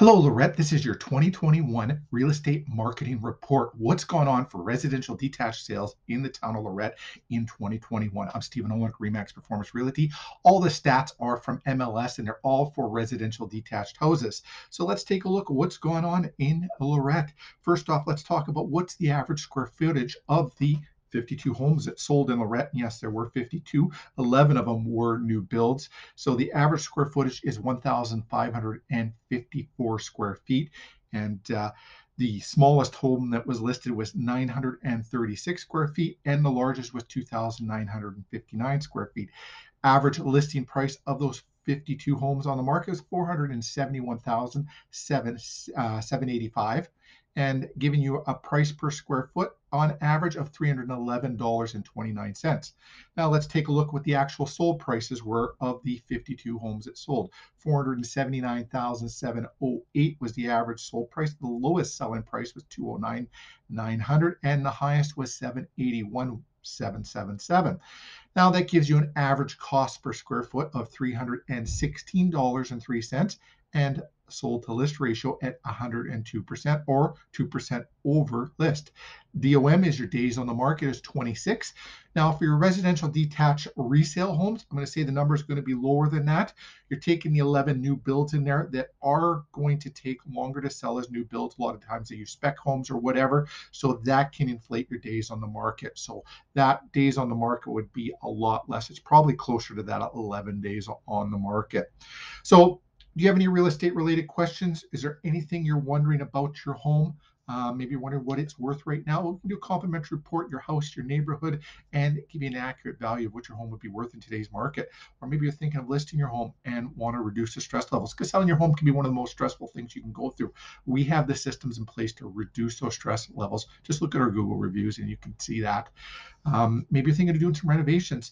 Hello, Lorette. This is your 2021 real estate marketing report. What's gone on for residential detached sales in the town of Lorette in 2021? I'm Stephen Olyniuk, Remax Performance Realty. All the stats are from MLS and they're all for residential detached houses. So let's take a look at what's going on in Lorette. First off, let's talk about what's the average square footage of the 52 homes that sold in Lorette. Yes, there were 52. 11 of them were new builds. So the average square footage is 1,554 square feet. And uh, the smallest home that was listed was 936 square feet, and the largest was 2,959 square feet. Average listing price of those 52 homes on the market is 471,785 and giving you a price per square foot on average of $311.29. Now let's take a look what the actual sold prices were of the 52 homes that sold. 479,708 was the average sold price. The lowest selling price was 209,900 and the highest was 781 777. Now that gives you an average cost per square foot of $316.03 and sold to list ratio at 102% or 2% over list. DOM is your days on the market is 26. Now, for your residential detached resale homes, I'm going to say the number is going to be lower than that. You're taking the 11 new builds in there that are going to take longer to sell as new builds. A lot of times they use spec homes or whatever. So that can inflate your days on the market. So that days on the market would be a lot less. It's probably closer to that 11 days on the market. So do you have any real estate related questions? Is there anything you're wondering about your home? Uh, maybe you're wondering what it's worth right now. We can do a complimentary report, your house, your neighborhood, and give you an accurate value of what your home would be worth in today's market. Or maybe you're thinking of listing your home and want to reduce the stress levels because selling your home can be one of the most stressful things you can go through. We have the systems in place to reduce those stress levels. Just look at our Google reviews and you can see that. Um, maybe you're thinking of doing some renovations.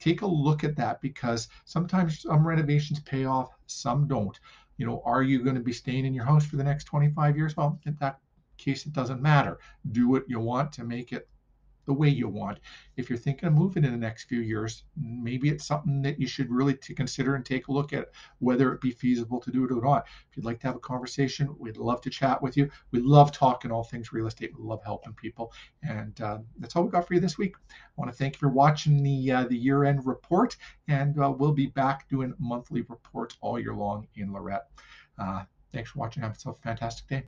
Take a look at that because sometimes some renovations pay off, some don't. You know, are you going to be staying in your house for the next 25 years? Well, that case, it doesn't matter. Do what you want to make it the way you want. If you're thinking of moving in the next few years, maybe it's something that you should really to consider and take a look at whether it be feasible to do it or not. If you'd like to have a conversation, we'd love to chat with you. We love talking all things real estate. We love helping people, and uh, that's all we got for you this week. I want to thank you for watching the uh, the year end report, and uh, we'll be back doing monthly reports all year long in Lorette. Uh, thanks for watching. Have yourself a fantastic day.